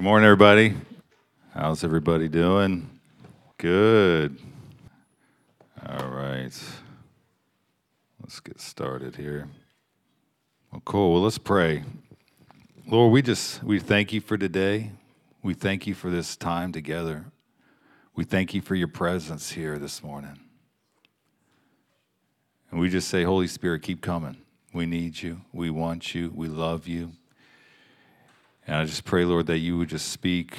Good morning, everybody. How's everybody doing? Good. All right. Let's get started here. Well, cool. Well, let's pray. Lord, we just we thank you for today. We thank you for this time together. We thank you for your presence here this morning. And we just say, Holy Spirit, keep coming. We need you. We want you. We love you. And I just pray, Lord, that you would just speak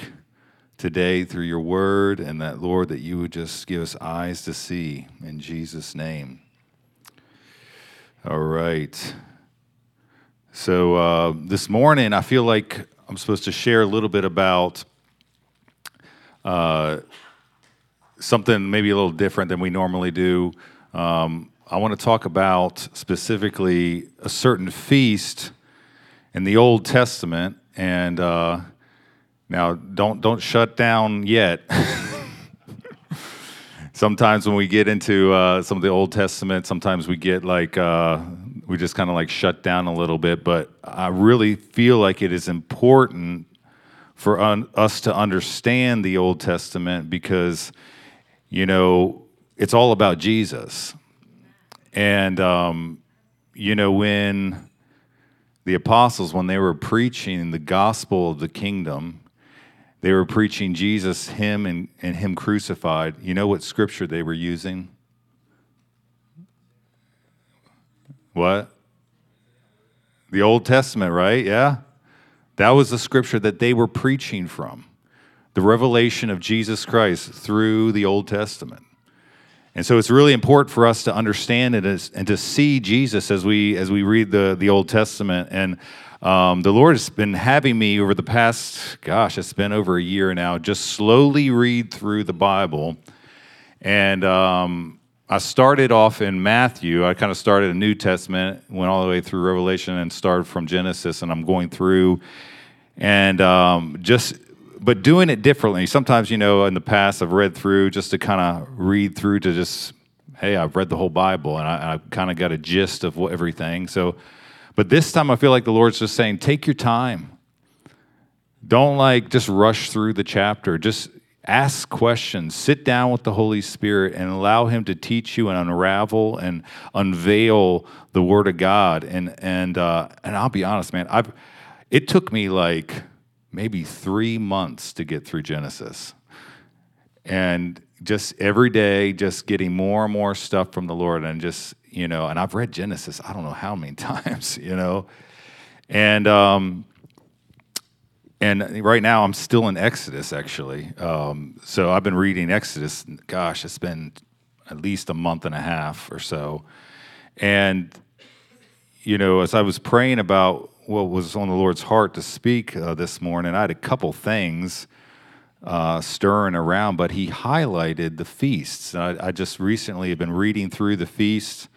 today through your word, and that, Lord, that you would just give us eyes to see in Jesus' name. All right. So uh, this morning, I feel like I'm supposed to share a little bit about uh, something maybe a little different than we normally do. Um, I want to talk about specifically a certain feast in the Old Testament, and uh, now don't don't shut down yet. sometimes when we get into uh, some of the Old Testament, sometimes we get like uh, we just kind of like shut down a little bit. But I really feel like it is important for un- us to understand the Old Testament because you know it's all about Jesus and, um, you know, when the apostles, when they were preaching the gospel of the kingdom, they were preaching Jesus, Him, and, and Him crucified. You know what scripture they were using? What? The Old Testament, right? Yeah. That was the scripture that they were preaching from. The revelation of Jesus Christ through the Old Testament. And so it's really important for us to understand it as, and to see Jesus as we as we read the the Old Testament. And um, the Lord has been having me over the past, gosh, it's been over a year now, just slowly read through the Bible. And um, I started off in Matthew. I kind of started a New Testament, went all the way through Revelation, and started from Genesis. And I'm going through, and um, just but doing it differently. Sometimes, you know, in the past, I've read through just to kind of read through to just, hey, I've read the whole Bible and I, have kind of got a gist of what, everything. So, but this time I feel like the Lord's just saying, take your time. Don't like just rush through the chapter. Just ask questions. Sit down with the Holy Spirit and allow Him to teach you and unravel and unveil the Word of God. And and uh, and I'll be honest, man, I've it took me like maybe three months to get through Genesis. And just every day, just getting more and more stuff from the Lord. And just, you know, and I've read Genesis, I don't know how many times, you know. And, um, and right now I'm still in Exodus, actually. Um, so I've been reading Exodus. Gosh, it's been at least a month and a half or so. And, you know, as I was praying about what was on the Lord's heart to speak uh, this morning. I had a couple things uh, stirring around, but He highlighted the feasts. I, I, just recently have been reading through the feasts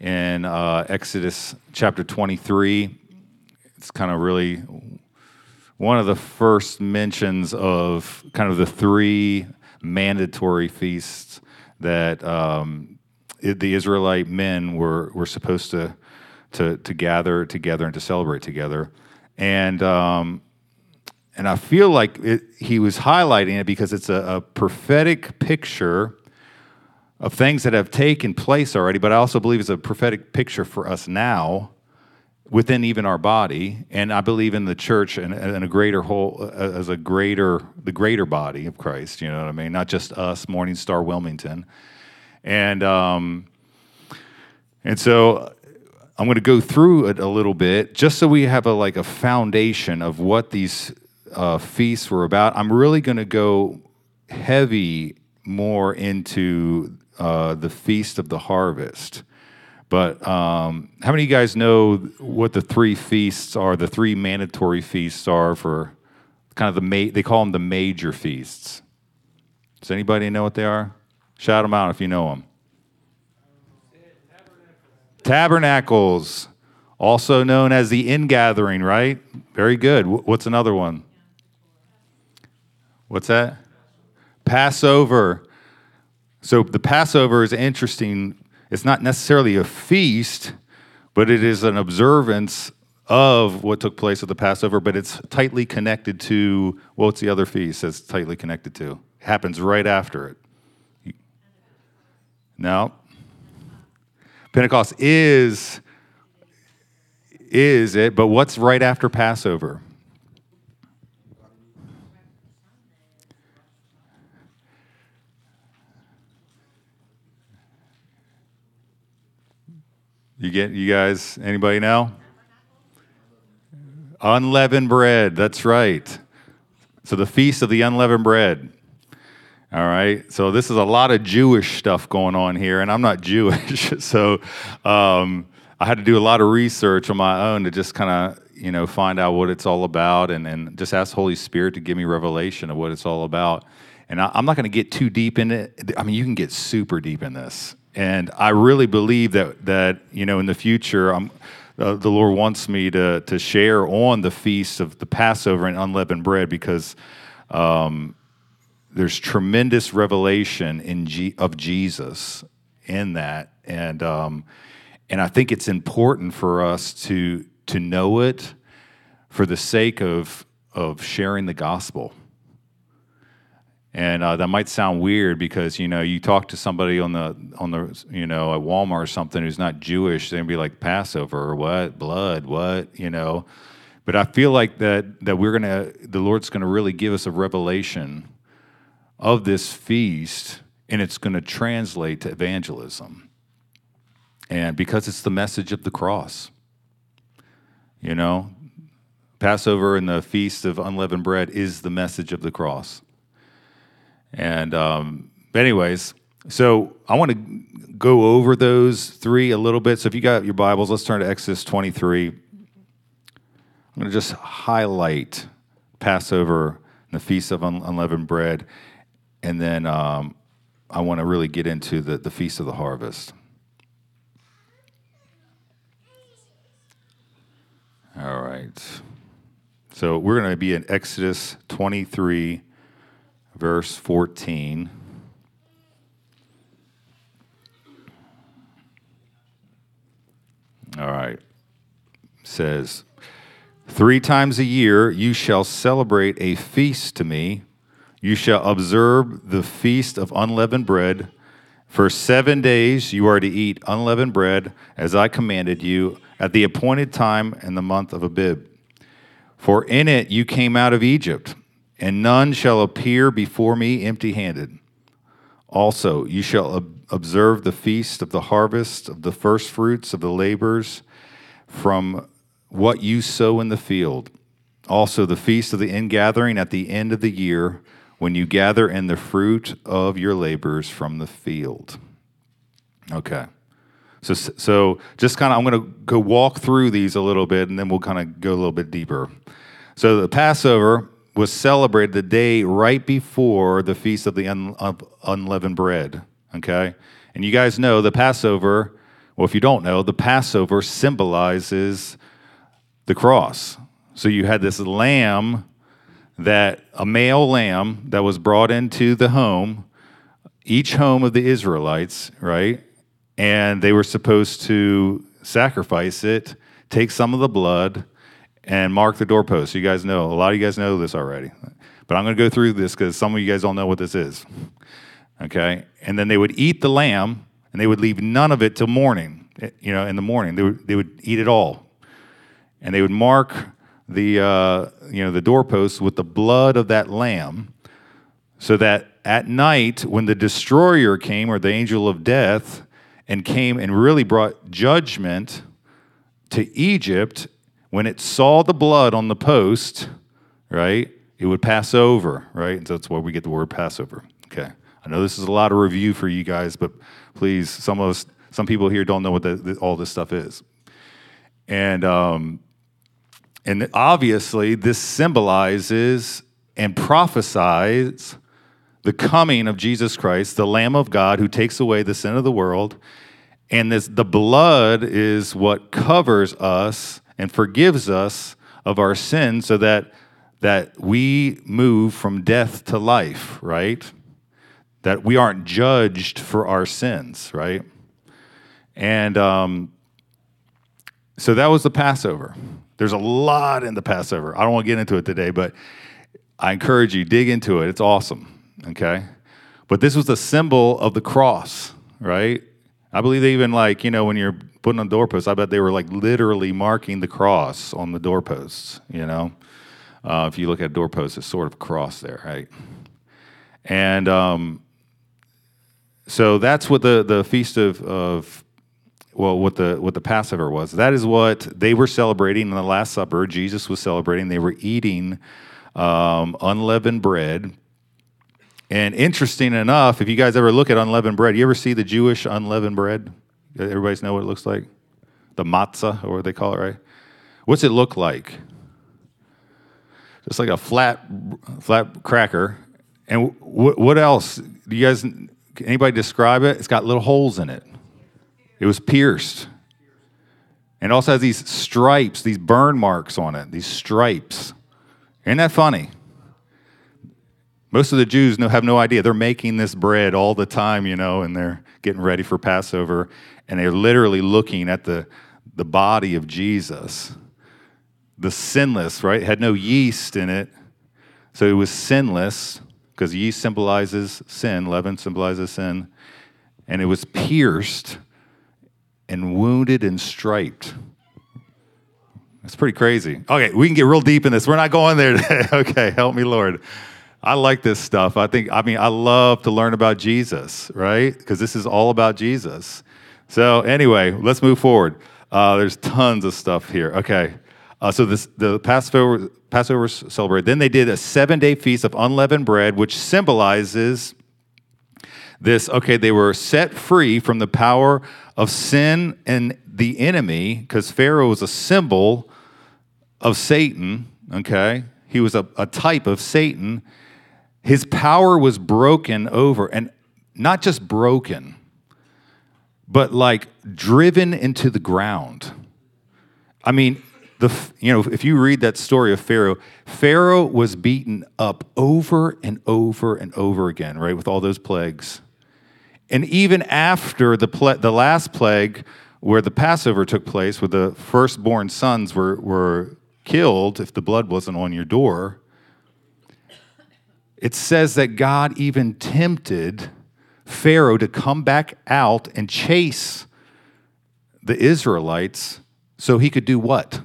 in uh, Exodus chapter 23. It's kind of really one of the first mentions of kind of the three mandatory feasts that um, the Israelite men were, were supposed to to to gather together and to celebrate together, and um, and I feel like it, he was highlighting it because it's a, a prophetic picture of things that have taken place already, but I also believe it's a prophetic picture for us now within even our body. And i believe in the church and, and, a greater whole uh, as a greater the greater body of christ you know what i mean? Not just us morning star wilmington. And um and so I'm going to go through it a little bit just so we have a like a foundation of what these uh, feasts were about. I'm really going to go heavy more into uh, the feast of the harvest. But um, how many of you guys know what the three feasts are? The three mandatory feasts are for kind of the ma- they call them the major feasts. Does anybody know what they are? Shout them out if you know them. Tabernacles, also known as the ingathering, right? Very good. What's another one? What's that? Passover. So the Passover is interesting. It's not necessarily a feast, but it is an observance of what took place at the Passover, but it's tightly connected to what's the other feast that's tightly connected to? It happens right after it. No. Pentecost is is it, but what's right after Passover? You get you guys anybody know? Unleavened bread, that's right. So the feast of the unleavened bread. All right. So this is a lot of Jewish stuff going on here, and I'm not Jewish, so um, I had to do a lot of research on my own to just kind of you know find out what it's all about, and, and just ask Holy Spirit to give me revelation of what it's all about. And I, I'm not going to get too deep in it. I mean, you can get super deep in this, and I really believe that that you know in the future, I'm uh, the Lord wants me to to share on the feast of the Passover and unleavened bread because um, there's tremendous revelation in G- of Jesus in that, and um, and I think it's important for us to to know it for the sake of of sharing the gospel. And uh, that might sound weird because you know you talk to somebody on the on the you know at Walmart or something who's not Jewish, they'd be like Passover or what blood, what you know. But I feel like that that we're gonna the Lord's gonna really give us a revelation of this feast, and it's gonna translate to evangelism. And because it's the message of the cross, you know, Passover and the feast of unleavened bread is the message of the cross. And um, anyways, so I want to go over those three a little bit. So if you got your Bibles, let's turn to Exodus 23. I'm going to just highlight Passover and the Feast of Unleavened Bread, and then um, I want to really get into the, the Feast of the Harvest. All right. So we're going to be in Exodus 23 verse 14. All right. says, Three times a year you shall celebrate a feast to me. You shall observe the feast of unleavened bread. For seven days you are to eat unleavened bread, as I commanded you, at the appointed time in the month of Abib. For in it you came out of Egypt and none shall appear before me empty handed. Also, you shall ob- observe the feast of the harvest of the firstfruits of the labors from what you sow in the field. Also, the feast of the ingathering at the end of the year, when you gather in the fruit of your labors from the field. Okay. So, so just kind of, I'm going to go walk through these a little bit and then we'll kind of go a little bit deeper. So, the Passover was celebrated the day right before the feast of the un- of unleavened bread. Okay, and you guys know the Passover. Well, if you don't know, the Passover symbolizes the cross. So you had this lamb that a male lamb that was brought into the home, each home of the Israelites, right? And they were supposed to sacrifice it, take some of the blood, and mark the doorpost. You guys know, a lot of you guys know this already. But I'm going to go through this because some of you guys don't know what this is. Okay? And then they would eat the lamb and they would leave none of it till morning. Eh, you know, in the morning, they would, they would eat it all. And they would mark the, uh, you know, the doorpost with the blood of that lamb so that at night, when the destroyer came or the angel of death and came and really brought judgment to Egypt when it saw the blood on the post, right, it would pass over, right? And so that's why we get the word Passover. Okay. I know this is a lot of review for you guys, but please, some of us, some people here don't know what the, the, all this stuff is. And um, and obviously, this symbolizes and prophesies the coming of Jesus Christ, the Lamb of God who takes away the sin of the world. And this, the blood is what covers us and forgives us of our sins so that that we move from death to life, right? That we aren't judged for our sins, right? And um, so that was the Passover. There's a lot in the Passover. I don't want to get into it today, but I encourage you, dig into it. It's awesome, okay? But this was the symbol of the cross, right? I believe they even like, you know, when you're putting on doorposts, I bet they were like literally marking the cross on the doorposts, you know? Uh, if you look at doorposts, it's sort of cross there, right? And um, so that's what the, the feast of, of well, what the what the Passover was. That is what they were celebrating in the Last Supper. Jesus was celebrating. They were eating um, unleavened bread. And interesting enough, if you guys ever look at unleavened bread, you ever see the Jewish unleavened bread? Everybody's know what it looks like? The matzah, or what they call it, right? What's it look like? Just like a flat, flat cracker. And what, what else? Do you guys, anybody describe it? It's got little holes in it. It was pierced. And it also has these stripes, these burn marks on it, these stripes. Isn't that funny? Most of the Jews have no idea. They're making this bread all the time, you know, and they're getting ready for Passover. And they're literally looking at the, the body of Jesus, the sinless, right? It had no yeast in it. So it was sinless because yeast symbolizes sin, leaven symbolizes sin. And it was pierced and wounded and striped. That's pretty crazy. Okay, we can get real deep in this. We're not going there today. okay, help me, Lord. I like this stuff. I think, I mean, I love to learn about Jesus, right? Because this is all about Jesus. So, anyway, let's move forward. Uh, there's tons of stuff here. Okay. Uh, so this the Passover Passover celebrated. Then they did a seven day feast of unleavened bread, which symbolizes this. Okay, they were set free from the power of sin and the enemy, because Pharaoh was a symbol of Satan. Okay, he was a, a type of Satan, his power was broken over, and not just broken, but like driven into the ground. I mean, the you know, if you read that story of Pharaoh, Pharaoh was beaten up over and over and over again, right, with all those plagues. And even after the the last plague, where the Passover took place, where the firstborn sons were were killed if the blood wasn't on your door, it says that God even tempted Pharaoh to come back out and chase the Israelites so he could do what?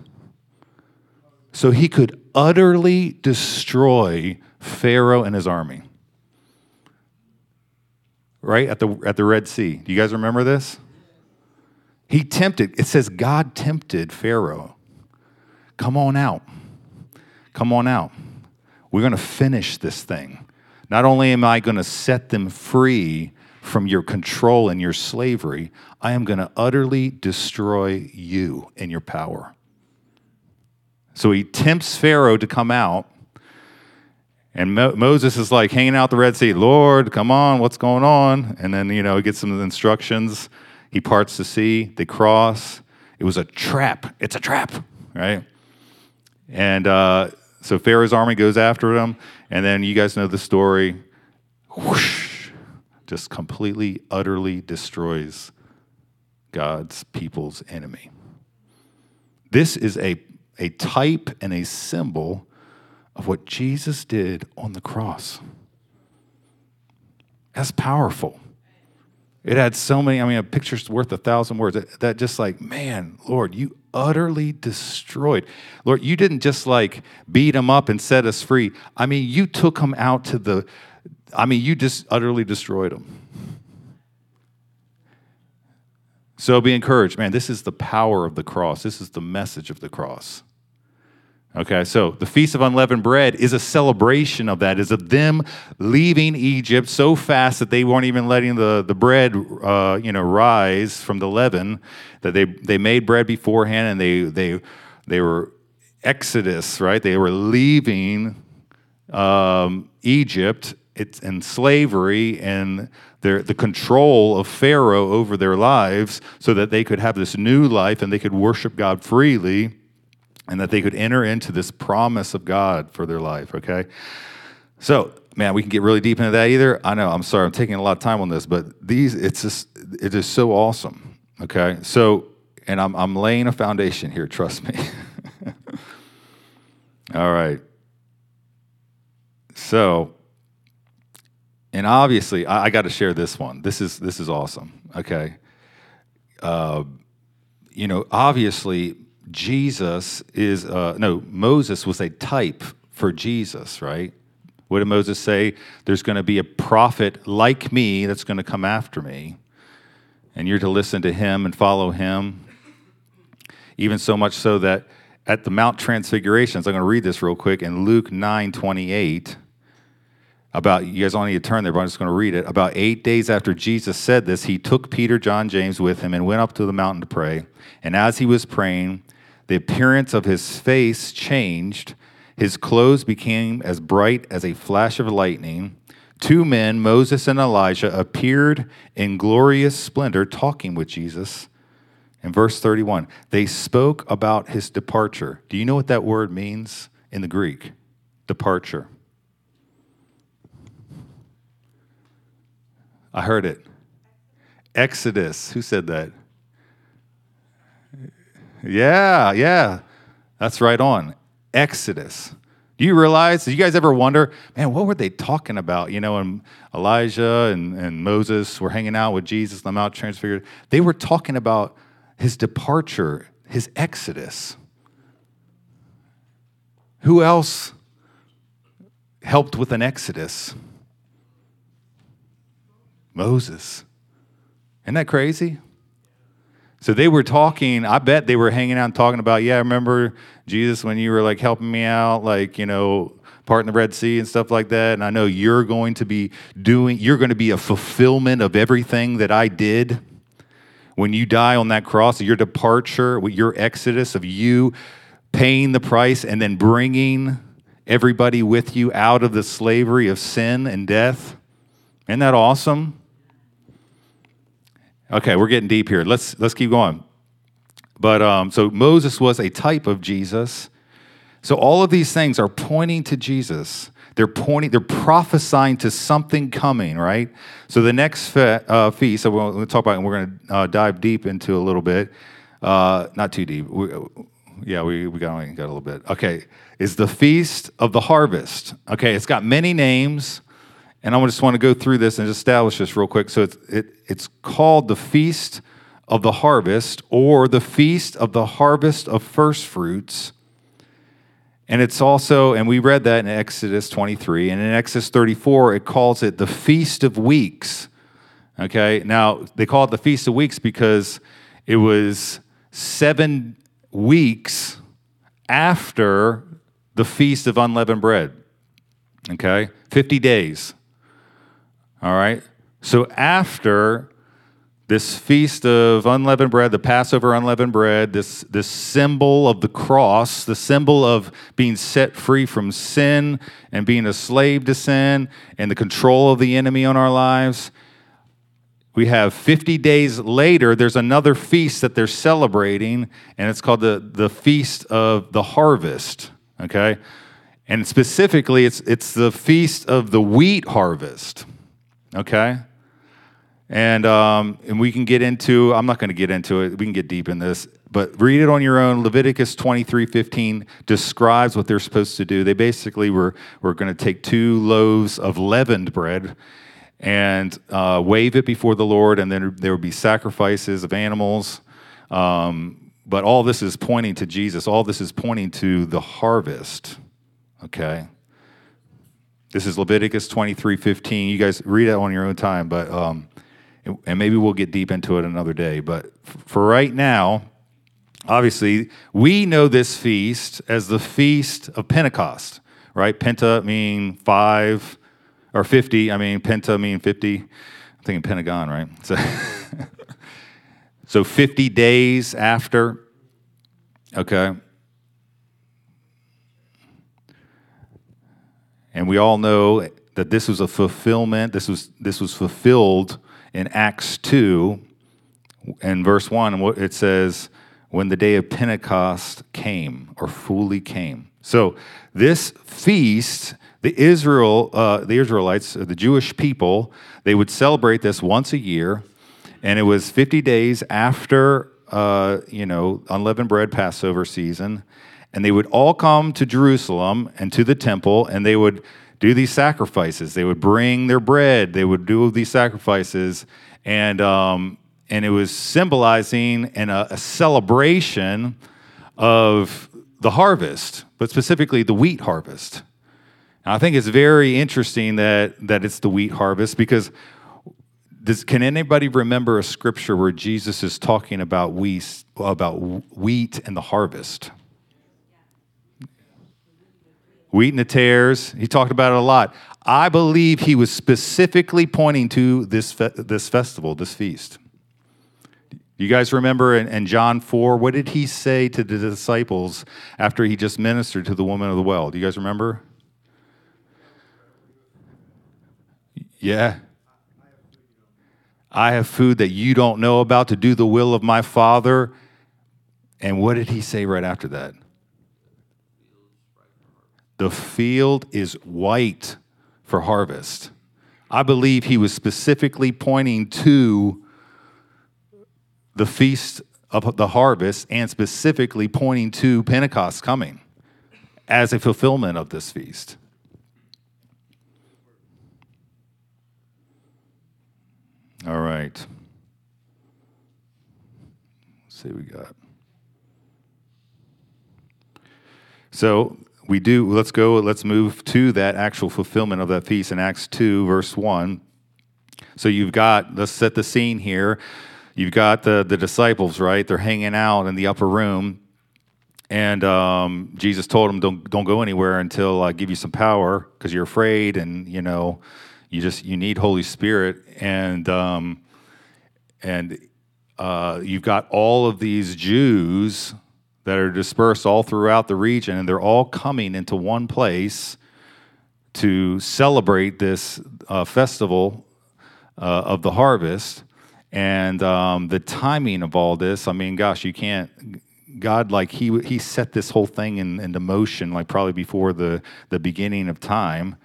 So he could utterly destroy Pharaoh and his army. Right? At the, at the Red Sea. Do you guys remember this? He tempted, it says God tempted Pharaoh. Come on out. Come on out. We're going to finish this thing. Not only am I going to set them free from your control and your slavery, I am going to utterly destroy you and your power. So he tempts Pharaoh to come out. And Mo- Moses is like hanging out the Red Sea, Lord, come on, what's going on? And then, you know, he gets some instructions. He parts the sea, they cross. It was a trap. It's a trap, right? And uh, so Pharaoh's army goes after them, and then you guys know the story. Whoosh, just completely, utterly destroys God's people's enemy. This is a, a type and a symbol of what Jesus did on the cross. That's powerful. It had so many, I mean, a picture's worth a thousand words. That, that just like, man, Lord, you utterly destroyed. Lord, you didn't just like beat him up and set us free. I mean, you took him out to the, I mean, you just utterly destroyed him. So be encouraged, man. This is the power of the cross. This is the message of the cross. Okay, so the Feast of Unleavened Bread is a celebration of that, is of them leaving Egypt so fast that they weren't even letting the, the bread, uh, you know, rise from the leaven, that they, they made bread beforehand and they, they, they were exodus, right? They were leaving um, Egypt it's in slavery and their, the control of Pharaoh over their lives so that they could have this new life and they could worship God freely and that they could enter into this promise of God for their life, okay? So, man, we can get really deep into that either. I know, I'm sorry, I'm taking a lot of time on this, but these, it's just, it is so awesome, okay? So, and I'm, I'm laying a foundation here, trust me. All right. So, and obviously, I, I got to share this one. This is this is awesome. Okay. Uh, you know, obviously, Jesus is uh, no Moses was a type for Jesus, right? What did Moses say? There's going to be a prophet like me that's going to come after me, and you're to listen to him and follow him. Even so much so that at the Mount Transfigurations, I'm going to read this real quick in Luke 9 28 about you guys don't need to turn there, but I'm just going to read it. About eight days after Jesus said this, he took Peter, John, James with him and went up to the mountain to pray. And as he was praying, the appearance of his face changed. His clothes became as bright as a flash of lightning. Two men, Moses and Elijah, appeared in glorious splendor talking with Jesus. In verse 31, they spoke about his departure. Do you know what that word means in the Greek? Departure. I heard it. Exodus. Who said that? Yeah, yeah. That's right on. Exodus. Do you realize? Did you guys ever wonder, man, what were they talking about? You know, and Elijah and, and Moses were hanging out with Jesus on the Mount Transfigured. They were talking about his departure, his exodus. Who else helped with an exodus? Moses. Isn't that crazy? So they were talking, I bet they were hanging out and talking about, yeah, I remember Jesus when you were like helping me out, like, you know, parting the Red Sea and stuff like that. And I know you're going to be doing, you're going to be a fulfillment of everything that I did. When you die on that cross, your departure, your exodus of you paying the price and then bringing everybody with you out of the slavery of sin and death. Isn't that awesome? Okay, we're getting deep here. Let's let's keep going. But um, so Moses was a type of Jesus. So all of these things are pointing to Jesus. They're pointing, they're prophesying to something coming, right? So the next fe- uh, feast, so we'll, we'll, talk about, and we're going to uh, dive deep into a little bit. Uh, not too deep. We, yeah, we, we got, got a little bit. Okay, is the feast of the harvest. Okay, it's got many names. And I just want to go through this and establish this real quick. So it's, it, it's called the Feast of the Harvest or the Feast of the Harvest of First Fruits. And it's also, and we read that in Exodus 23, and in Exodus 34, it calls it the Feast of Weeks. Okay, now they call it the Feast of Weeks because it was seven weeks after the Feast of Unleavened Bread. Okay, 50 days. All right? So after this feast of unleavened bread, the Passover unleavened bread, this, this symbol of the cross, the symbol of being set free from sin and being a slave to sin and the control of the enemy on our lives. We have 50 days later, there's another feast that they're celebrating, and it's called the, the Feast of the Harvest. Okay? And specifically, it's, it's the Feast of the Wheat Harvest okay? And, um, and we can get into, I'm not going to get into it, we can get deep in this, but read it on your own. Leviticus 23 15 describes what they're supposed to do. They basically were, were going to take two loaves of leavened bread and uh, wave it before the Lord, and then there would be sacrifices of animals. Um, but all this is pointing to Jesus, all this is pointing to the harvest, okay? This is Leviticus 23 15. You guys read it on your own time, but um, and maybe we'll get deep into it another day. But for right now, obviously, we know this feast as the feast of Pentecost, right? Penta mean five or 50. I mean, Penta mean 50. I'm thinking Pentagon, right? So, so 50 days after, okay. And we all know that this was a fulfillment, this was, this was fulfilled in Acts 2, in verse 1, it says, when the day of Pentecost came or fully came. So this feast, the Israel, uh, the Israelites, the Jewish people, they would celebrate this once a year, and it was 50 days after, uh, you know, unleavened bread Passover season, and they would all come to Jerusalem and to the temple, and they would do these sacrifices. They would bring their bread. They would do these sacrifices, and um, and it was symbolizing and a, celebration of the harvest, but specifically the wheat harvest. And I think it's very interesting that that it's the wheat harvest because does, can anybody remember a scripture where Jesus is talking about wheat, about wheat and the harvest? Wheat and the tares. He talked about it a lot. I believe he was specifically pointing to this, fe- this festival, this feast. You guys remember in, in, John 4, what did he say to the disciples after he just ministered to the woman of the well? Do you guys remember? Yeah. I have food that you don't know about to do the will of my Father. And what did he say right after that? The field is white for harvest. I believe he was specifically pointing to the feast of the harvest and specifically pointing to Pentecost coming as a fulfillment of this feast. All right. Let's see what we got. So we do, let's go, let's move to that actual fulfillment of that feast in Acts 2, verse 1. So you've got, let's set the scene here. You've got the, the disciples, right? They're hanging out in the upper room. And um, Jesus told them, don't, don't go anywhere until I give you some power because you're afraid and, you know, you just you need Holy Spirit, and um, and uh, you've got all of these Jews that are dispersed all throughout the region, and they're all coming into one place to celebrate this uh, festival uh, of the harvest. And um, the timing of all this, I mean, gosh, you can't. God, like he he set this whole thing in, into motion, like probably before the the beginning of time,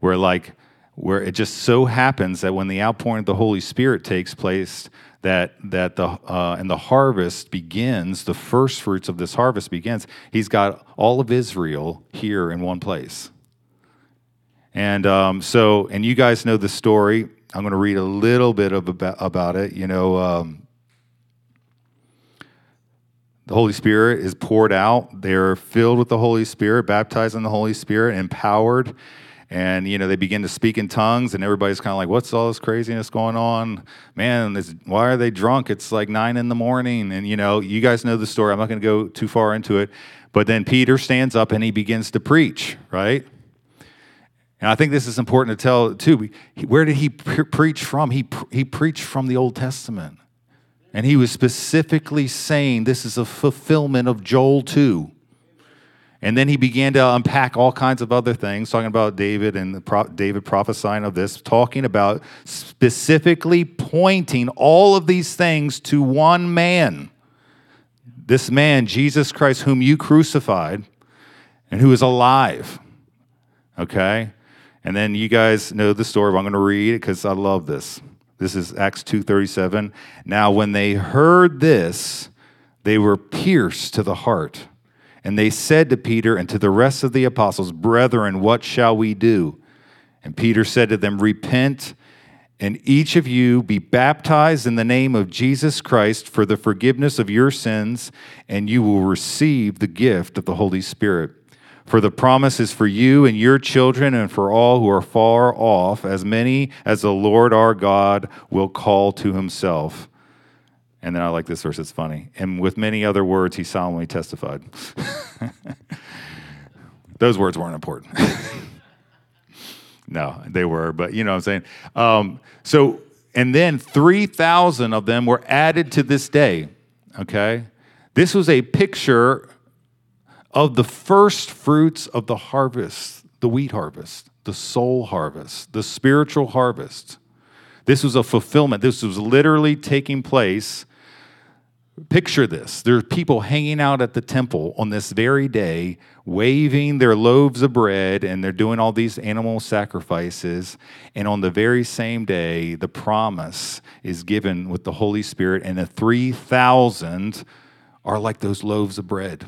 where like where it just so happens that when the outpouring of the Holy Spirit takes place, that that the uh, and the harvest begins, the first fruits of this harvest begins. He's got all of Israel here in one place, and um, so and you guys know the story. I'm going to read a little bit of about, about it. You know. Um, the Holy Spirit is poured out. They're filled with the Holy Spirit, baptized in the Holy Spirit, empowered and you know they begin to speak in tongues and everybody's kind of like what's all this craziness going on? Man why are they drunk? It's like nine in the morning. And you know you guys know the story. I'm not going to go too far into it. But then peter stands up and he begins to preach right? And i think this is important to tell too. Where did he pre- preach from? He, he preached from the old testament. And he was specifically saying this is a fulfillment of joel 2 and then he began to unpack all kinds of other things, talking about David and pro- David prophesying of this, talking about specifically pointing all of these things to one man. This man, Jesus Christ, whom you crucified and who is alive. Okay? And then you guys know the story. I'm going to read it because I love this. This is Acts 2:37. Now when they heard this, they were pierced to the heart and they said to Peter and to the rest of the apostles, Brethren, what shall we do? And Peter said to them, Repent, and each of you be baptized in the name of Jesus Christ for the forgiveness of your sins, and you will receive the gift of the Holy Spirit. For the promise is for you and your children and for all who are far off, as many as the Lord our God will call to himself. And then I like this verse, it's funny. And with many other words, he solemnly testified. Those words weren't important. no, they were, but you know what I'm saying? Um, so, and then 3,000 of them were added to this day, okay? This was a picture of the first fruits of the harvest, the wheat harvest, the soul harvest, the spiritual harvest. This was a fulfillment. This was literally taking place Picture this. There are people hanging out at the temple on this very day, waving their loaves of bread, and they're doing all these animal sacrifices. And on the very same day, the promise is given with the Holy Spirit, and the 3,000 are like those loaves of bread.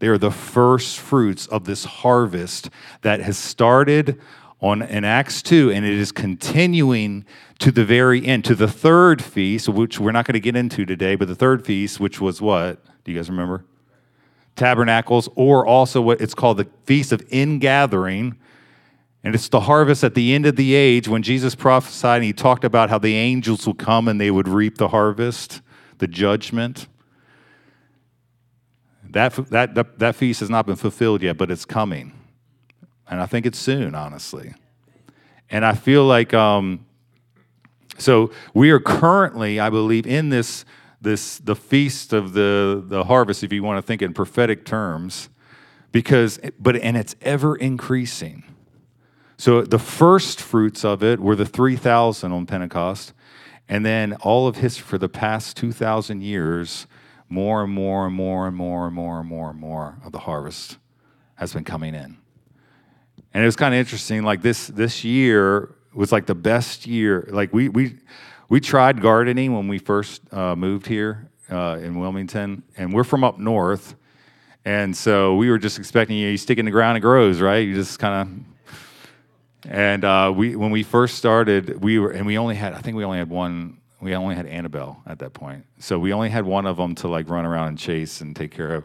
They are the first fruits of this harvest that has started on in Acts 2 and it is continuing to the very end to the third feast which we're not going to get into today but the third feast which was what? Do you guys remember? Tabernacles or also what it's called the feast of ingathering. And it's the harvest at the end of the age when Jesus prophesied and he talked about how the angels would come and they would reap the harvest the judgment. That, that, that, that feast has not been fulfilled yet, but it's coming. And I think it's soon, honestly. And I feel like, um, so we are currently, I believe, in this, this the feast of the, the harvest, if you want to think in prophetic terms, because, but, and it's ever increasing. So the first fruits of it were the 3,000 on Pentecost. And then all of history for the past 2,000 years more and more and more and more and more and more and more of the harvest has been coming in. And it was kind of interesting. Like this this year was like the best year. Like we we we tried gardening when we first uh, moved here uh, in Wilmington, and we're from up north, and so we were just expecting you, know, you stick in the ground, it grows, right? You just kind of. And uh, we when we first started, we were and we only had I think we only had one we only had Annabelle at that point. So we only had one of them to like run around and chase and take care of.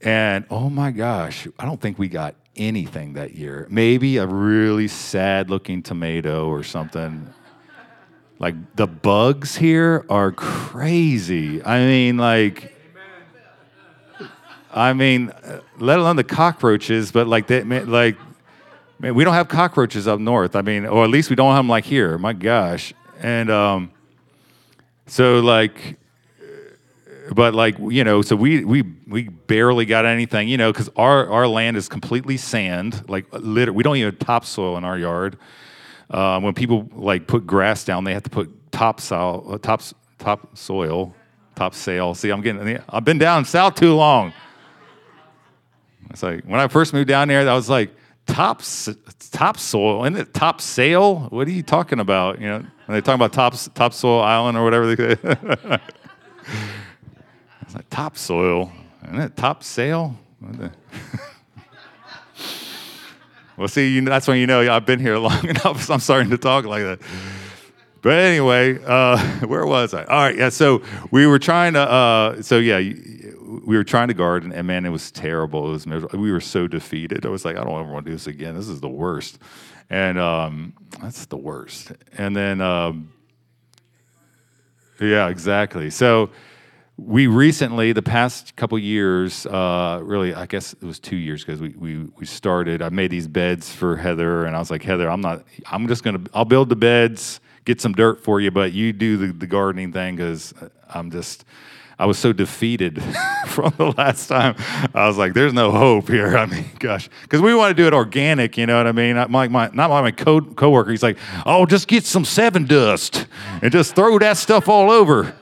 And oh my gosh, I don't think we got anything that year. Maybe a really sad looking tomato or something. Like the bugs here are crazy. I mean, like, I mean, let alone the cockroaches, but like that, like, man, we don't have cockroaches up north. I mean, or at least we don't have them like here. My gosh. And um, so like, but like you know, so we we we barely got anything, you know, because our our land is completely sand. Like literally, we don't even have topsoil in our yard. Um, when people like put grass down, they have to put topsoil, uh, top top soil, top sail. See, I'm getting. I've been down south too long. It's like when I first moved down there, I was like, top topsoil, isn't it top sail? What are you talking about? You know, when they talking about top topsoil island or whatever they like topsoil, isn't it top sail? well, see, you, that's when you know I've been here long enough. So I'm starting to talk like that. But anyway, uh, where was I? All right, yeah. So we were trying to. Uh, so yeah, we were trying to garden, and man, it was terrible. It was miserable. We were so defeated. I was like, I don't ever want to do this again. This is the worst, and um, that's the worst. And then, um, yeah, exactly. So we recently, the past couple years, uh, really, I guess it was two years because we, we we started. I made these beds for Heather, and I was like, Heather, I'm not. I'm just gonna. I'll build the beds get some dirt for you, but you do the, the gardening thing because I'm just, I was so defeated from the last time. I was like, there's no hope here. I mean, gosh, because we want to do it organic, you know what I mean? My, my, not my my co- coworker, he's like, oh, just get some Sevin dust and just throw that stuff all over.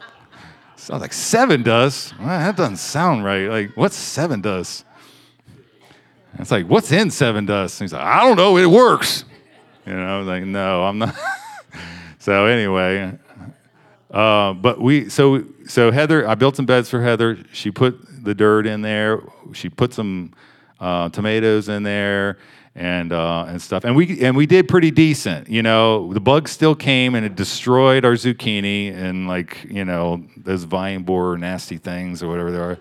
So I was like, seven does. Well, that doesn't sound right. Like, what's Sevin dust? It's like, what's in Sevin dust? And he's like, I don't know, it works. You know, I was like, no, I'm not. So anyway, uh, but we so so Heather, I built some beds for Heather. She put the dirt in there. She put some uh, tomatoes in there and uh, and stuff. And we and we did pretty decent. You know, the bugs still came and it destroyed our zucchini and like you know those vine borer nasty things or whatever they are.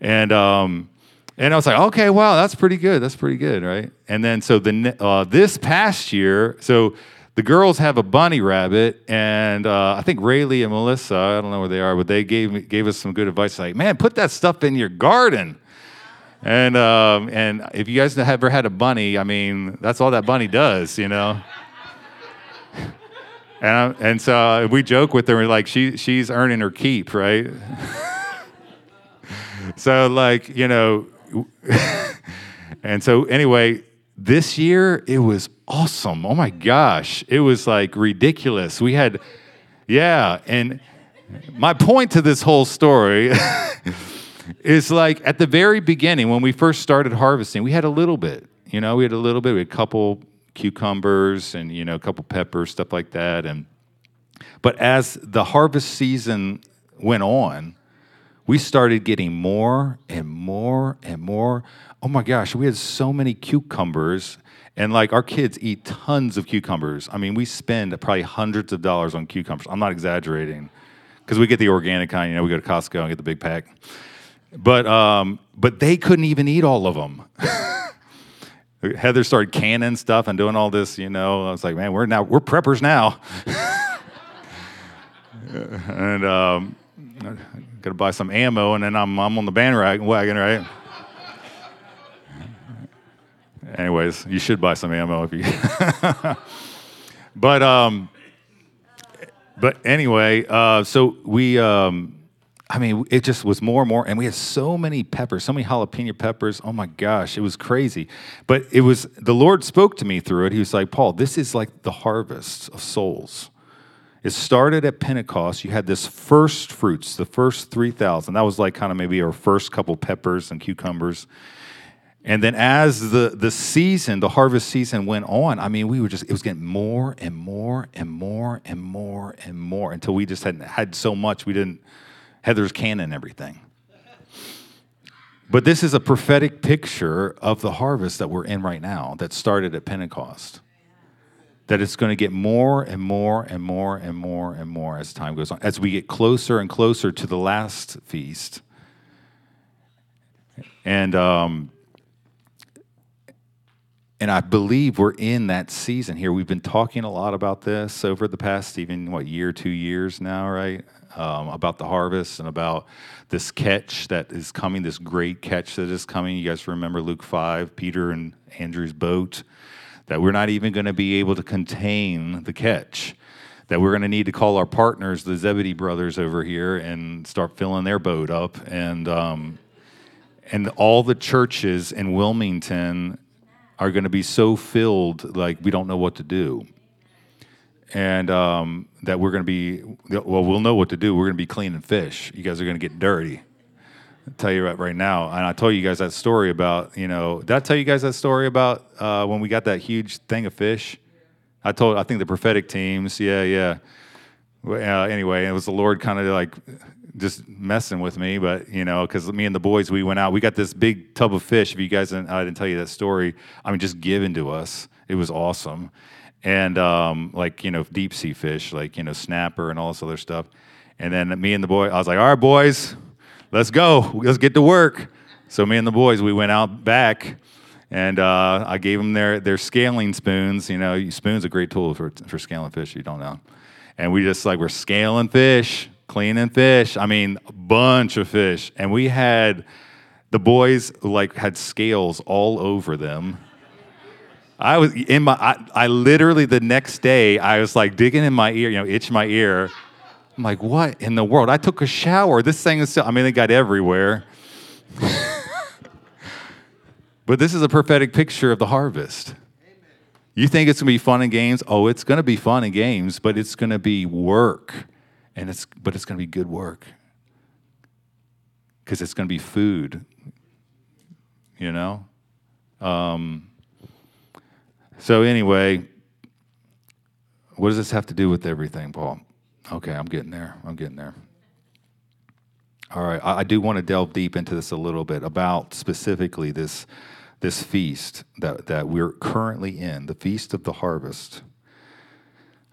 And um, and I was like, okay, wow, that's pretty good. That's pretty good, right? And then so the uh, this past year, so the girls have a bunny rabbit, and uh, I think Rayleigh and Melissa, I don't know where they are, but they gave gave us some good advice. Like, man, put that stuff in your garden. And um, and if you guys have ever had a bunny, I mean, that's all that bunny does, you know. and and so we joke with her, like, she she's earning her keep, right? so like you know, and so anyway, this year it was awesome. Oh my gosh, it was like ridiculous. We had, yeah, and my point to this whole story is like at the very beginning when we first started harvesting, we had a little bit. You know, we had a little bit. We had a couple cucumbers and you know a couple peppers, stuff like that. And but as the harvest season went on, we started getting more and more and more. Oh my gosh, we had so many cucumbers. And like our kids eat tons of cucumbers. I mean, we spend probably hundreds of dollars on cucumbers. I'm not exaggerating because we get the organic kind. You know, we go to Costco and get the big pack. But um, but they couldn't even eat all of them. Heather started canning stuff and doing all this. You know, I was like, man, we're now we're preppers now. and um, got to buy some ammo, and then I'm I'm on the bandwagon, right? Anyways, you should buy some ammo if you. but um, but anyway, uh, so we, um, I mean, it just was more and more, and we had so many peppers, so many jalapeno peppers. Oh my gosh, it was crazy. But it was the Lord spoke to me through it. He was like, Paul, this is like the harvest of souls. It started at Pentecost. You had this first fruits, the first 3,000. That was like kind of maybe our first couple peppers and cucumbers. And then as the, the season, the harvest season went on, I mean, we were just, it was getting more and more and more and more and more until we just had had so much we didn't, Heather's canning everything. But this is a prophetic picture of the harvest that we're in right now that started at Pentecost. That it's going to get more and more and more and more and more as time goes on. As we get closer and closer to the last feast. And, um, and I believe we're in that season here. We've been talking a lot about this over the past even what year, two years now, right? Um, about the harvest and about this catch that is coming, this great catch that is coming. You guys remember Luke five, Peter and Andrew's boat. That we're not even going to be able to contain the catch. That we're going to need to call our partners, the Zebedee brothers, over here and start filling their boat up. And um, and all the churches in Wilmington are going to be so filled like we don't know what to do and um, that we're going to be well we'll know what to do we're going to be cleaning fish you guys are going to get dirty I'll tell you right, right now and i told you guys that story about you know did i tell you guys that story about uh, when we got that huge thing of fish i told i think the prophetic teams yeah yeah uh, anyway it was the lord kind of like just messing with me, but you know, because me and the boys, we went out. We got this big tub of fish. If you guys, didn't, I didn't tell you that story. I mean, just given to us. It was awesome, and um, like you know, deep sea fish, like you know, snapper and all this other stuff. And then me and the boy, I was like, all right, boys, let's go. Let's get to work. So me and the boys, we went out back, and uh, I gave them their their scaling spoons. You know, spoons a great tool for for scaling fish. You don't know. And we just like we're scaling fish cleaning fish. I mean, a bunch of fish. And we had the boys like had scales all over them. I was in my, I, I, literally the next day, I was like digging in my ear, you know, itch my ear. I'm like, what in the world? I took a shower. This thing is still, I mean, it got everywhere. but this is a prophetic picture of the harvest. You think it's gonna be fun and games? Oh, it's gonna be fun and games, but it's gonna be work and it's but it's going to be good work because it's going to be food you know um, so anyway what does this have to do with everything paul? Okay i'm getting there. I'm getting there. All right i, I do want to delve deep into this a little bit about specifically this this feast that, that we're currently in the feast of the harvest.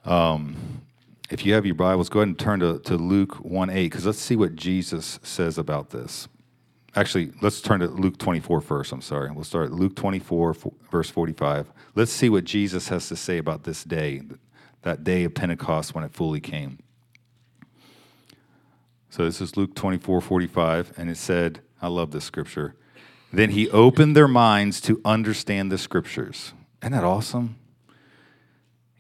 Um, if you have your Bibles, go ahead and turn to, to Luke 1 8, because let's see what Jesus says about this. Actually, let's turn to Luke 24 first. I'm sorry. We'll start Luke 24, verse 45. Let's see what Jesus has to say about this day, that day of Pentecost when it fully came. So this is Luke 24, 45, and it said, I love this scripture. Then he opened their minds to understand the scriptures. Isn't that awesome?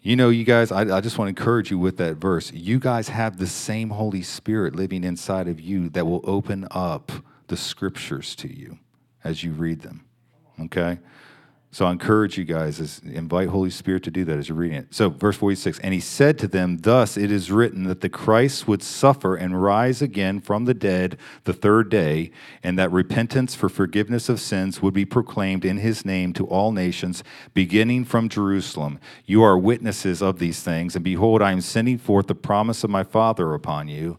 You know, you guys, I, I, just want to encourage you with that verse. You guys have the same Holy Spirit living inside of you that will open up the scriptures to you as you read them. Okay? So I encourage you guys, is invite Holy Spirit to do that as you're reading it. So verse 46, and he said to them, Thus it is written that the Christ would suffer and rise again from the dead the third day, and that repentance for forgiveness of sins would be proclaimed in his name to all nations, beginning from Jerusalem. You are witnesses of these things, and behold, I am sending forth the promise of my Father upon you.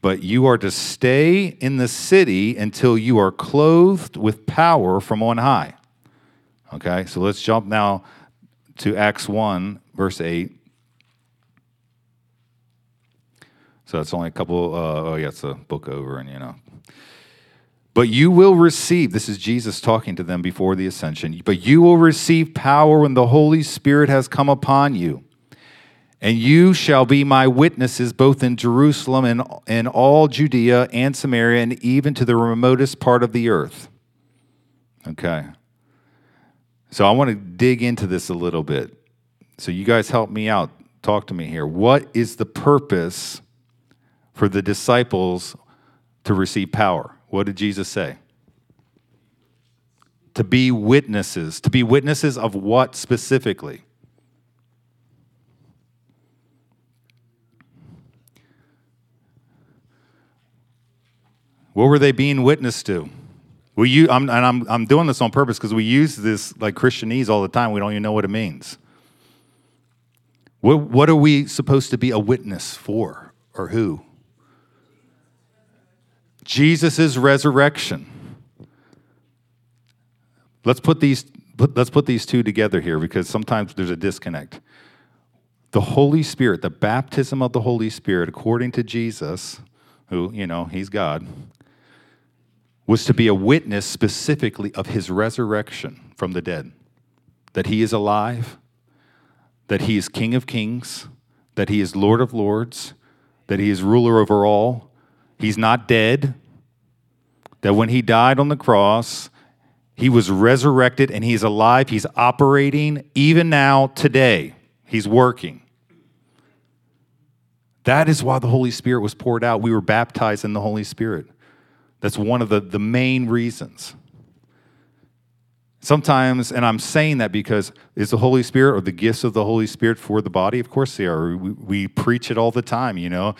But you are to stay in the city until you are clothed with power from on high. Okay, so let's jump now to Acts 1, verse 8. So it's only a couple, uh, oh, yeah, it's a book over, and you know. But you will receive, this is Jesus talking to them before the ascension, but you will receive power when the Holy Spirit has come upon you. And you shall be my witnesses both in Jerusalem and in all Judea and Samaria and even to the remotest part of the earth. Okay. So I want to dig into this a little bit. So you guys help me out. Talk to me here. What is the purpose for the disciples to receive power? What did Jesus say? To be witnesses. To be witnesses of what specifically? What were they being witness to? We use, I'm, and I'm, I'm doing this on purpose because we use this like Christianese all the time. We don't even know what it means. What, what are we supposed to be a witness for or who? Jesus' resurrection. Let's put these put, let's put these two together here because sometimes there's a disconnect. The Holy Spirit, the baptism of the Holy Spirit, according to Jesus, who, you know, he's God, was to be a witness specifically of his resurrection from the dead, that he is alive, that he is King of kings, that he is Lord of lords, that he is ruler over all. He's not dead, that when he died on the cross, he was resurrected and he's alive. He's operating even now, today. He's working. That is why the Holy Spirit was poured out. We were baptized in the Holy Spirit. That's one of the, the main reasons. Sometimes, and I'm saying that because is the Holy Spirit or the gifts of the Holy Spirit for the body? Of course they are. We, we preach it all the time, you know.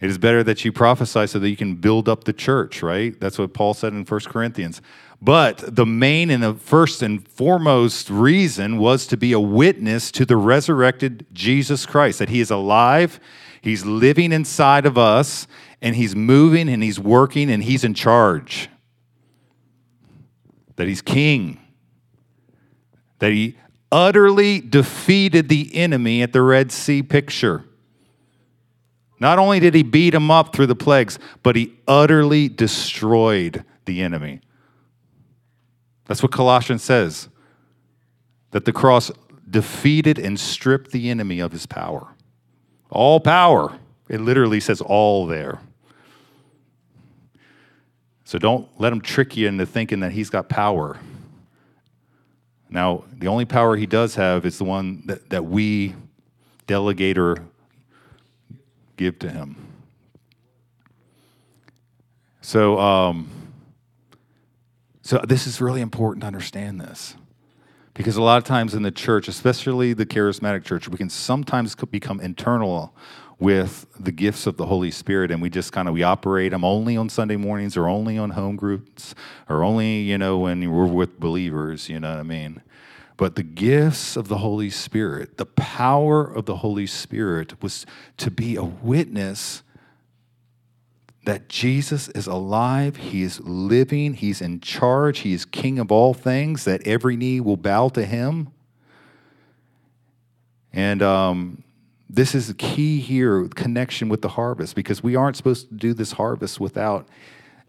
It is better that you prophesy so that you can build up the church, right? That's what Paul said in 1 Corinthians. But the main and the first and foremost reason was to be a witness to the resurrected Jesus Christ, that he is alive, he's living inside of us, and he's moving and he's working and he's in charge. That he's king. That he utterly defeated the enemy at the Red Sea picture. Not only did he beat him up through the plagues, but he utterly destroyed the enemy. That's what Colossians says that the cross defeated and stripped the enemy of his power. All power. It literally says all there. So don't let him trick you into thinking that he's got power. Now, the only power he does have is the one that, that we delegate or give to him. So, um, so this is really important to understand this. Because a lot of times in the church, especially the charismatic church, we can sometimes become internal with the gifts of the Holy Spirit, and we just kind of we operate them only on Sunday mornings or only on home groups or only you know when we're with believers. You know what I mean? But the gifts of the Holy Spirit, the power of the Holy Spirit, was to be a witness that Jesus is alive, He is living, He's in charge, He is King of all things, that every knee will bow to Him. And um, this is the key here connection with the harvest because we aren't supposed to do this harvest without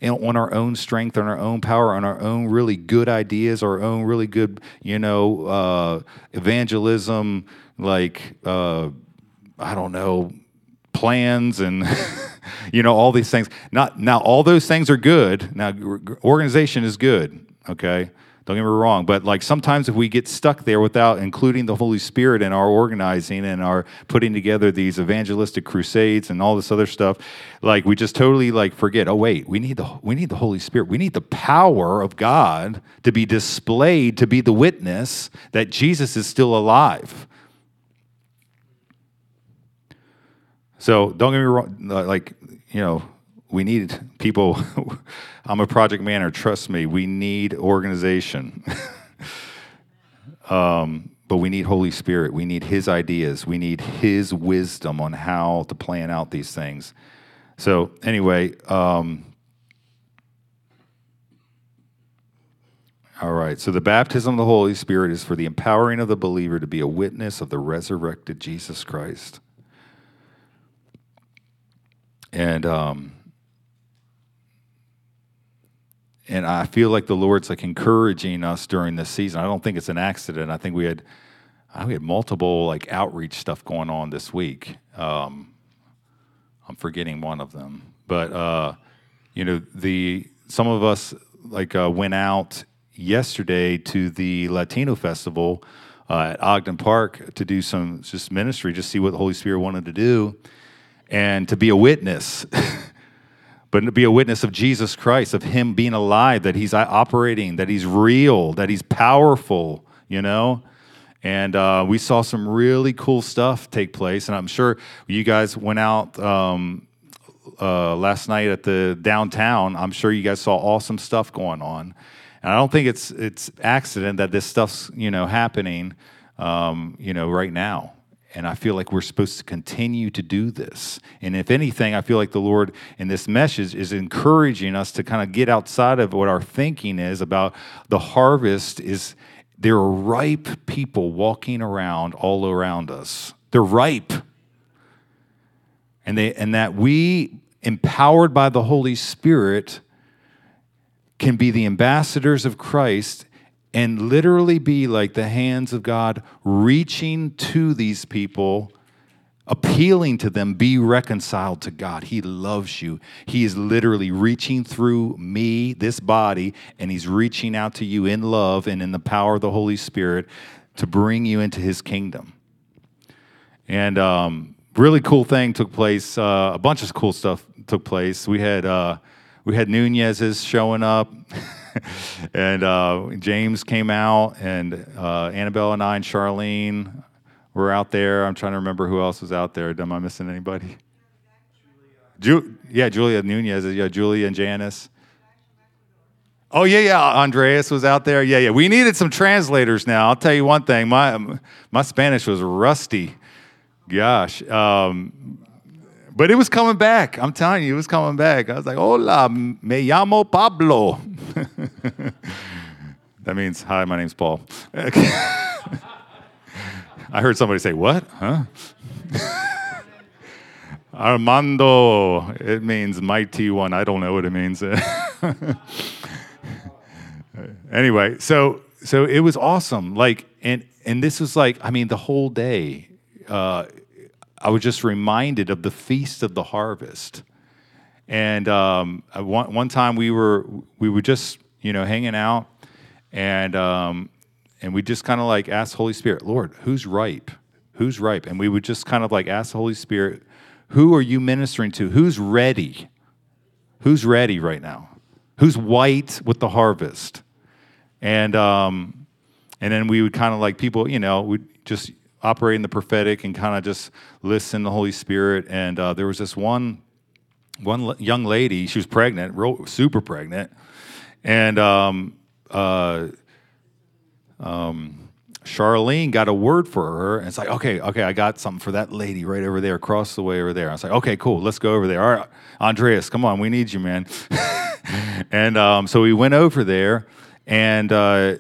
on our own strength, on our own power, on our own really good ideas, our own really good, you know, uh, evangelism, like, uh, I don't know, plans and, you know, all these things. Not, now, all those things are good. Now, organization is good, okay? Don't get me wrong, but like sometimes if we get stuck there without including the Holy Spirit in our organizing and our putting together these evangelistic crusades and all this other stuff, like we just totally like forget. Oh wait, we need the we need the Holy Spirit. We need the power of God to be displayed to be the witness that Jesus is still alive. So don't get me wrong, like you know, we need people. I'm a project manager. Trust me, we need organization. um, but we need Holy Spirit. We need His ideas. We need His wisdom on how to plan out these things. So anyway, um, all right. So the baptism of the Holy Spirit is for the empowering of the believer to be a witness of the resurrected Jesus Christ. And um, and I feel like the Lord's like encouraging us during this season. I don't think it's an accident. I think we had we had multiple like outreach stuff going on this week. Um, I'm forgetting one of them, but uh, you know the some of us like uh, went out yesterday to the Latino festival uh, at Ogden Park to do some just ministry, just see what the Holy Spirit wanted to do, and to be a witness. but to be a witness of Jesus Christ, of Him being alive, that He's operating, that He's real, that He's powerful, you know? And uh, we saw some really cool stuff take place. And I'm sure you guys went out um, uh, last night at the downtown. I'm sure you guys saw awesome stuff going on. And I don't think it's it's accident that this stuff's you know happening, um, you know, right now. And I feel like we're supposed to continue to do this. And if anything, I feel like the Lord in this message is encouraging us to kind of get outside of what our thinking is about the harvest is there are ripe people walking around all around us. They're ripe. And they and that we empowered by the Holy Spirit can be the ambassadors of Christ and literally be like the hands of God reaching to these people, appealing to them, be reconciled to God. He loves you. He is literally reaching through me, this body, and He's reaching out to you in love and in the power of the Holy Spirit to bring you into His kingdom. And um, really cool thing took place. Uh, a bunch of cool stuff took place. We had uh, we had Nunez's showing up. and uh, James came out, and uh, Annabelle and I and Charlene were out there. I'm trying to remember who else was out there. Am I missing anybody? Ju- yeah, Julia Nunez. Yeah, Julia and Janice. Oh yeah, yeah. Andreas was out there. Yeah, yeah. We needed some translators now. I'll tell you one thing. My my Spanish was rusty. Gosh. Um, but it was coming back. I'm telling you, it was coming back. I was like, hola, me llamo Pablo. that means, hi, my name's Paul. I heard somebody say, what? Huh? Armando, it means mighty one. I don't know what it means. anyway, so so it was awesome. Like, and and this was like, I mean, the whole day. Uh, I was just reminded of the feast of the harvest. And um, one, one time we were we were just you know hanging out, and um, and we just kind of like asked Holy Spirit, Lord, who's ripe? Who's ripe? And we would just kind of like ask the Holy Spirit, who are you ministering to? Who's ready? Who's ready right now? Who's white with the harvest? And um, and then we would kind of like people, you know, we just operate in the prophetic and kind of just listen to the Holy Spirit. And uh, there was this one one young lady. She was pregnant, real, super pregnant, and um, uh, um, Charlene got a word for her. And it's like, okay, okay, I got something for that lady right over there, across the way over there. I was like, okay, cool, let's go over there. All right, Andreas, come on, we need you, man. and um, so we went over there, and uh,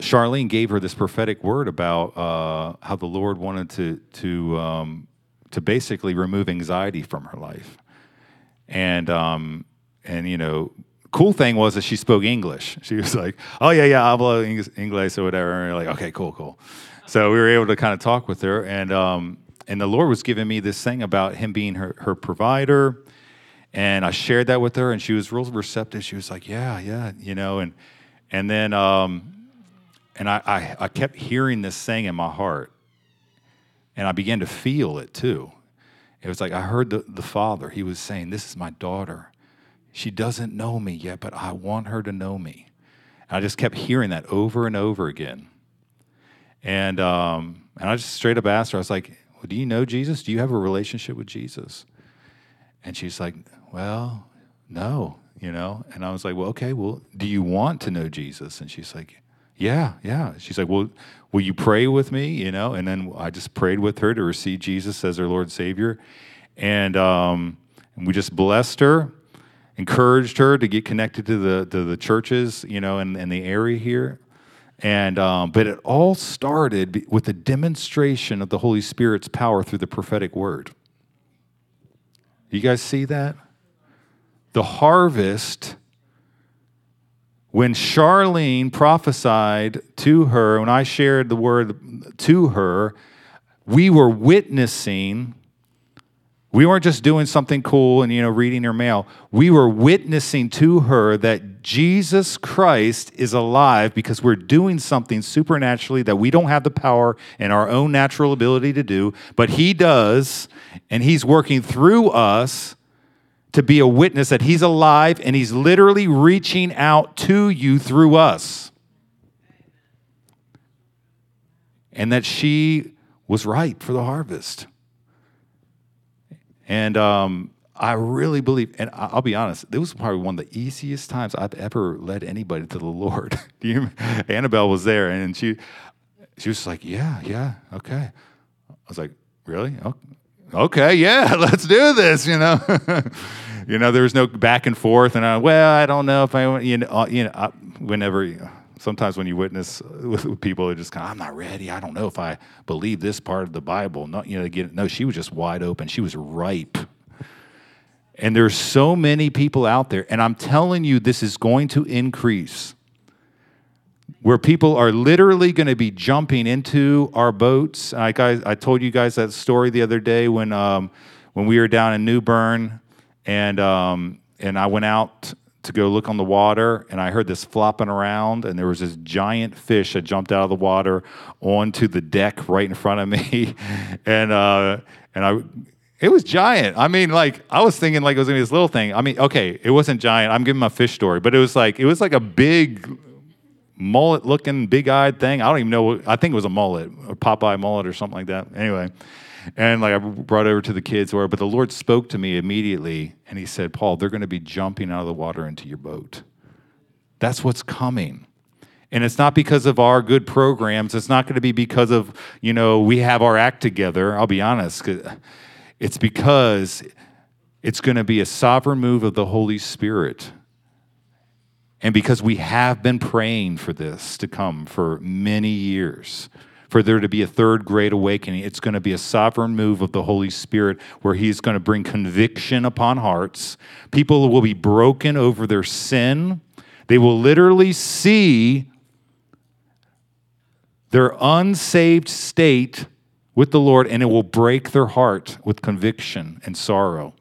Charlene gave her this prophetic word about uh, how the Lord wanted to to um, to basically remove anxiety from her life, and um, and you know, cool thing was that she spoke English. She was like, "Oh yeah, yeah, hablo English or whatever." And we're like, "Okay, cool, cool." So we were able to kind of talk with her, and um, and the Lord was giving me this thing about Him being her her provider, and I shared that with her, and she was real receptive. She was like, "Yeah, yeah," you know, and and then. Um, and I, I, I kept hearing this saying in my heart, and I began to feel it too. It was like I heard the, the father, he was saying, This is my daughter. She doesn't know me yet, but I want her to know me. And I just kept hearing that over and over again. And, um, and I just straight up asked her, I was like, well, Do you know Jesus? Do you have a relationship with Jesus? And she's like, Well, no, you know? And I was like, Well, okay, well, do you want to know Jesus? And she's like, yeah, yeah. She's like, well, will you pray with me? You know, and then I just prayed with her to receive Jesus as her Lord Savior, and um, we just blessed her, encouraged her to get connected to the, to the churches, you know, in, in the area here. And, um, but it all started with a demonstration of the Holy Spirit's power through the prophetic word. You guys see that? The harvest, when Charlene prophesied to her, when I shared the word to her, we were witnessing we weren't just doing something cool and you know reading her mail. We were witnessing to her that Jesus Christ is alive because we're doing something supernaturally that we don't have the power and our own natural ability to do, but he does and he's working through us to be a witness that he's alive and he's literally reaching out to you through us. And that she was ripe for the harvest. And um, I really believe, and I'll be honest, this was probably one of the easiest times I've ever led anybody to the Lord. you, Annabelle was there, and she she was like, "Yeah, yeah, okay." I was like, "Really? Okay, yeah, let's do this." You know, you know, there was no back and forth, and I, well, I don't know if I, you know, uh, you know, I, whenever. You know, sometimes when you witness with people, they're just kind of, I'm not ready. I don't know if I believe this part of the Bible. Not, you know, get, no, she was just wide open. She was ripe. And there's so many people out there, and I'm telling you, this is going to increase. Where people are literally going to be jumping into our boats. I, guys, I told you guys that story the other day when, um, when we were down in New Bern, and um, and I went out to go look on the water, and I heard this flopping around, and there was this giant fish that jumped out of the water onto the deck right in front of me, and uh, and I. It was giant. I mean, like I was thinking, like it was gonna be this little thing. I mean, okay, it wasn't giant. I'm giving my fish story, but it was like it was like a big mullet-looking, big-eyed thing. I don't even know. I think it was a mullet, a Popeye mullet, or something like that. Anyway, and like I brought over to the kids, or but the Lord spoke to me immediately, and He said, "Paul, they're going to be jumping out of the water into your boat. That's what's coming." And it's not because of our good programs. It's not going to be because of, you know, we have our act together. I'll be honest. It's because it's going to be a sovereign move of the Holy Spirit. And because we have been praying for this to come for many years for there to be a third great awakening. It's going to be a sovereign move of the Holy Spirit where He's going to bring conviction upon hearts. People will be broken over their sin. They will literally see their unsaved state with the Lord, and it will break their heart with conviction and sorrow.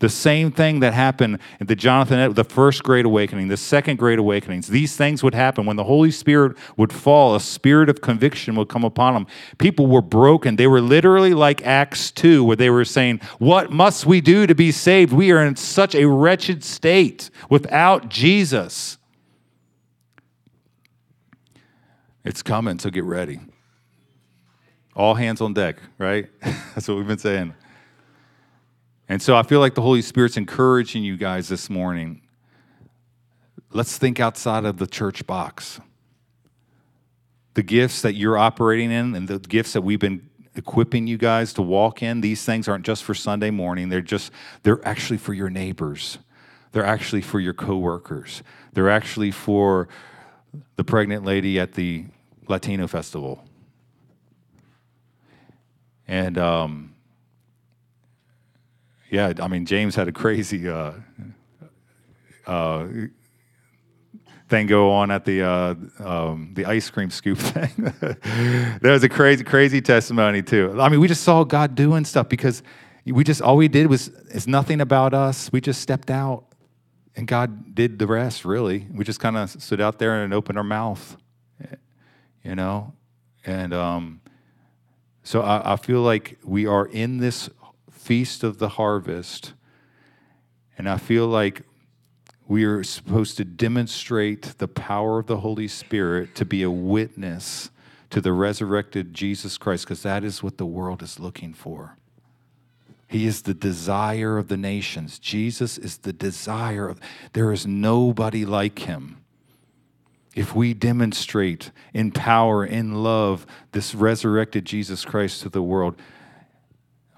The same thing that happened in the Jonathan, the first great awakening, the second great awakenings. These things would happen when the Holy Spirit would fall. A spirit of conviction would come upon them. People were broken. They were literally like Acts 2, where they were saying, What must we do to be saved? We are in such a wretched state without Jesus. It's coming, so get ready. All hands on deck, right? That's what we've been saying. And so I feel like the Holy Spirit's encouraging you guys this morning. Let's think outside of the church box. The gifts that you're operating in and the gifts that we've been equipping you guys to walk in, these things aren't just for Sunday morning. They're just they're actually for your neighbors. They're actually for your coworkers. They're actually for the pregnant lady at the Latino festival. And um, yeah, I mean, James had a crazy uh, uh, thing go on at the uh, um, the ice cream scoop thing. there was a crazy, crazy testimony too. I mean, we just saw God doing stuff because we just all we did was it's nothing about us. We just stepped out, and God did the rest. Really, we just kind of stood out there and opened our mouth, you know, and um, so I, I feel like we are in this feast of the harvest. And I feel like we are supposed to demonstrate the power of the Holy Spirit to be a witness to the resurrected Jesus Christ, because that is what the world is looking for. He is the desire of the nations. Jesus is the desire of, there is nobody like him. If we demonstrate in power, in love, this resurrected Jesus Christ to the world,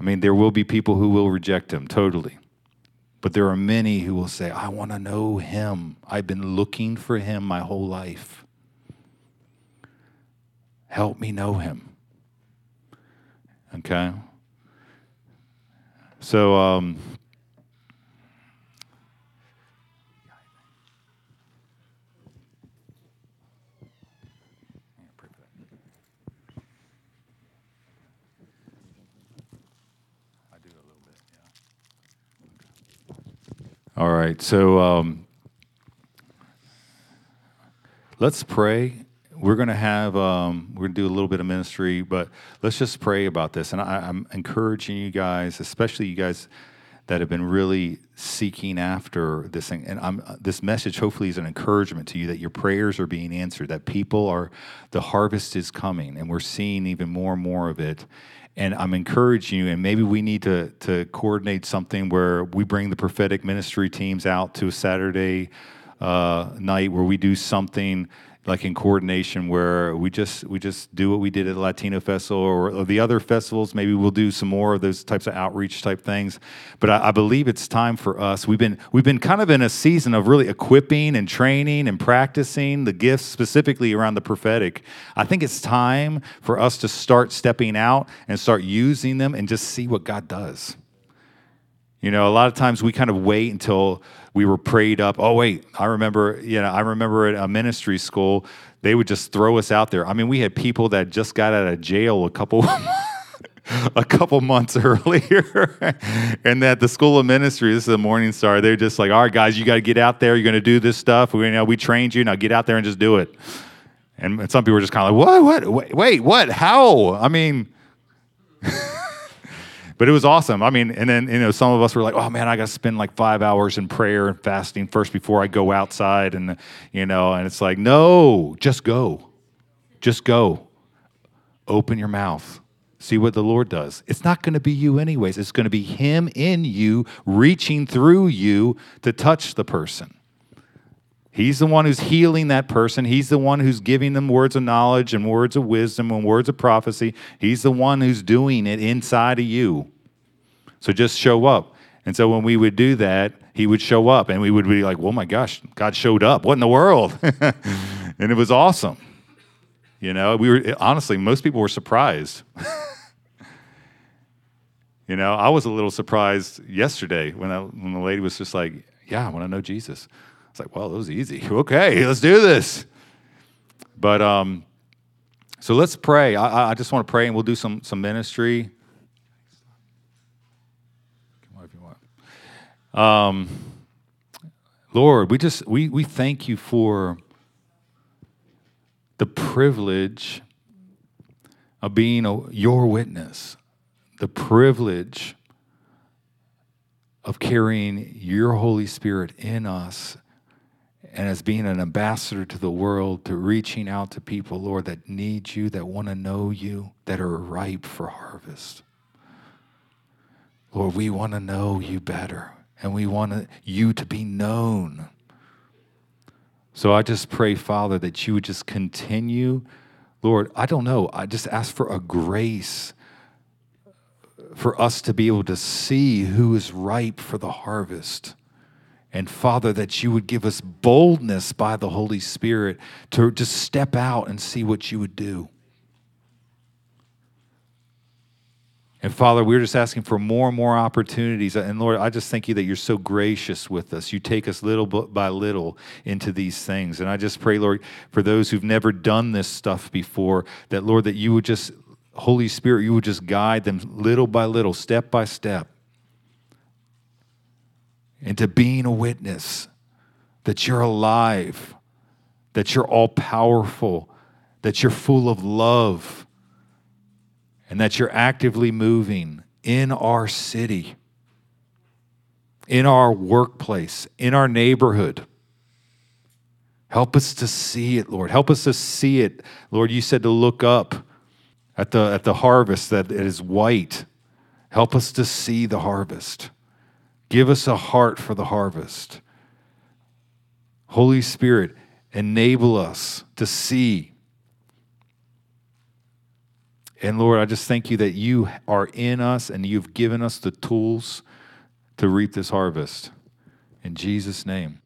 I mean, there will be people who will reject him totally. But there are many who will say, I want to know him. I've been looking for him my whole life. Help me know him. Okay? So, um, All right, so um, let's pray. We're going to have, um, we're going to do a little bit of ministry, but let's just pray about this. And I, I'm encouraging you guys, especially you guys that have been really seeking after this thing. And I'm, this message hopefully is an encouragement to you that your prayers are being answered, that people are, the harvest is coming, and we're seeing even more and more of it and I'm encouraging you, and maybe we need to to coordinate something where we bring the prophetic ministry teams out to a Saturday uh, night where we do something like in coordination where we just we just do what we did at Latino Festival or, or, the other festivals. Maybe we'll do some more of those types of outreach type things. But I, I, believe it's time for us. We've been we've been kind of in a season of really equipping and training and practicing the gifts specifically around the prophetic. I think it's time for us to start stepping out and start using them and just see what God does. You know, a lot of times we kind of wait until we were prayed up. Oh wait, I remember. You know, I remember at a ministry school, they would just throw us out there. I mean, we had people that just got out of jail a couple. a couple months earlier, and that the School of Ministry, this is the Morning Star, they're just like, all right, guys, you got to get out there. You're going to do this stuff. We, you know, we trained you. Now get out there and just do it. And some people were just kind of like, what, what, wait, wait what, how? I mean, but it was awesome. I mean, and then you know, some of us were like, "Oh man, I got to spend like five hours in prayer and fasting first before I go outside," and you know, and it's like, no, just go, just go, open your mouth, see what the Lord does. It's not going to be you anyways. It's going to be Him in you, reaching through you to touch the person. He's the one who's healing that person. He's the one who's giving them words of knowledge and words of wisdom and words of prophecy. He's the one who's doing it inside of you. So just show up. And so when we would do that, he would show up and we would be like, oh my gosh, God showed up. What in the world? and it was awesome. You know, we were honestly, most people were surprised. you know, I was a little surprised yesterday when, I, when the lady was just like, yeah, I want to know Jesus. It's like, well, it was easy. Okay, let's do this. But um, so let's pray. I, I just want to pray, and we'll do some some ministry. Come on if you want. Um, Lord, we just we we thank you for the privilege of being a, your witness, the privilege of carrying your Holy Spirit in us and as being an ambassador to the world, to reaching out to people, Lord, that need you, that want to know you, that are ripe for harvest. Lord, we want to know you better, and we want you to be known. So I just pray, Father, that you would just continue. Lord, I don't know. I just ask for a grace for us to be able to see who is ripe for the harvest. And Father, that you would give us boldness by the Holy Spirit to just step out and see what you would do. And Father, we're just asking for more and more opportunities. And Lord, I just thank you that you're so gracious with us. You take us little by little into these things. And I just pray, Lord, for those who've never done this stuff before, that, Lord, that you would just, Holy Spirit, you would just guide them little by little, step by step into being a witness that you're alive, that you're all powerful, that you're full of love, and that you're actively moving in our city, in our workplace, in our neighborhood. Help us to see it, Lord. Help us to see it. Lord, you said to look up at the, at the harvest that it is white. Help us to see the harvest. Give us a heart for the harvest. Holy Spirit, enable us to see. And Lord, I just thank you that you are in us and you've given us the tools to reap this harvest. In Jesus' name.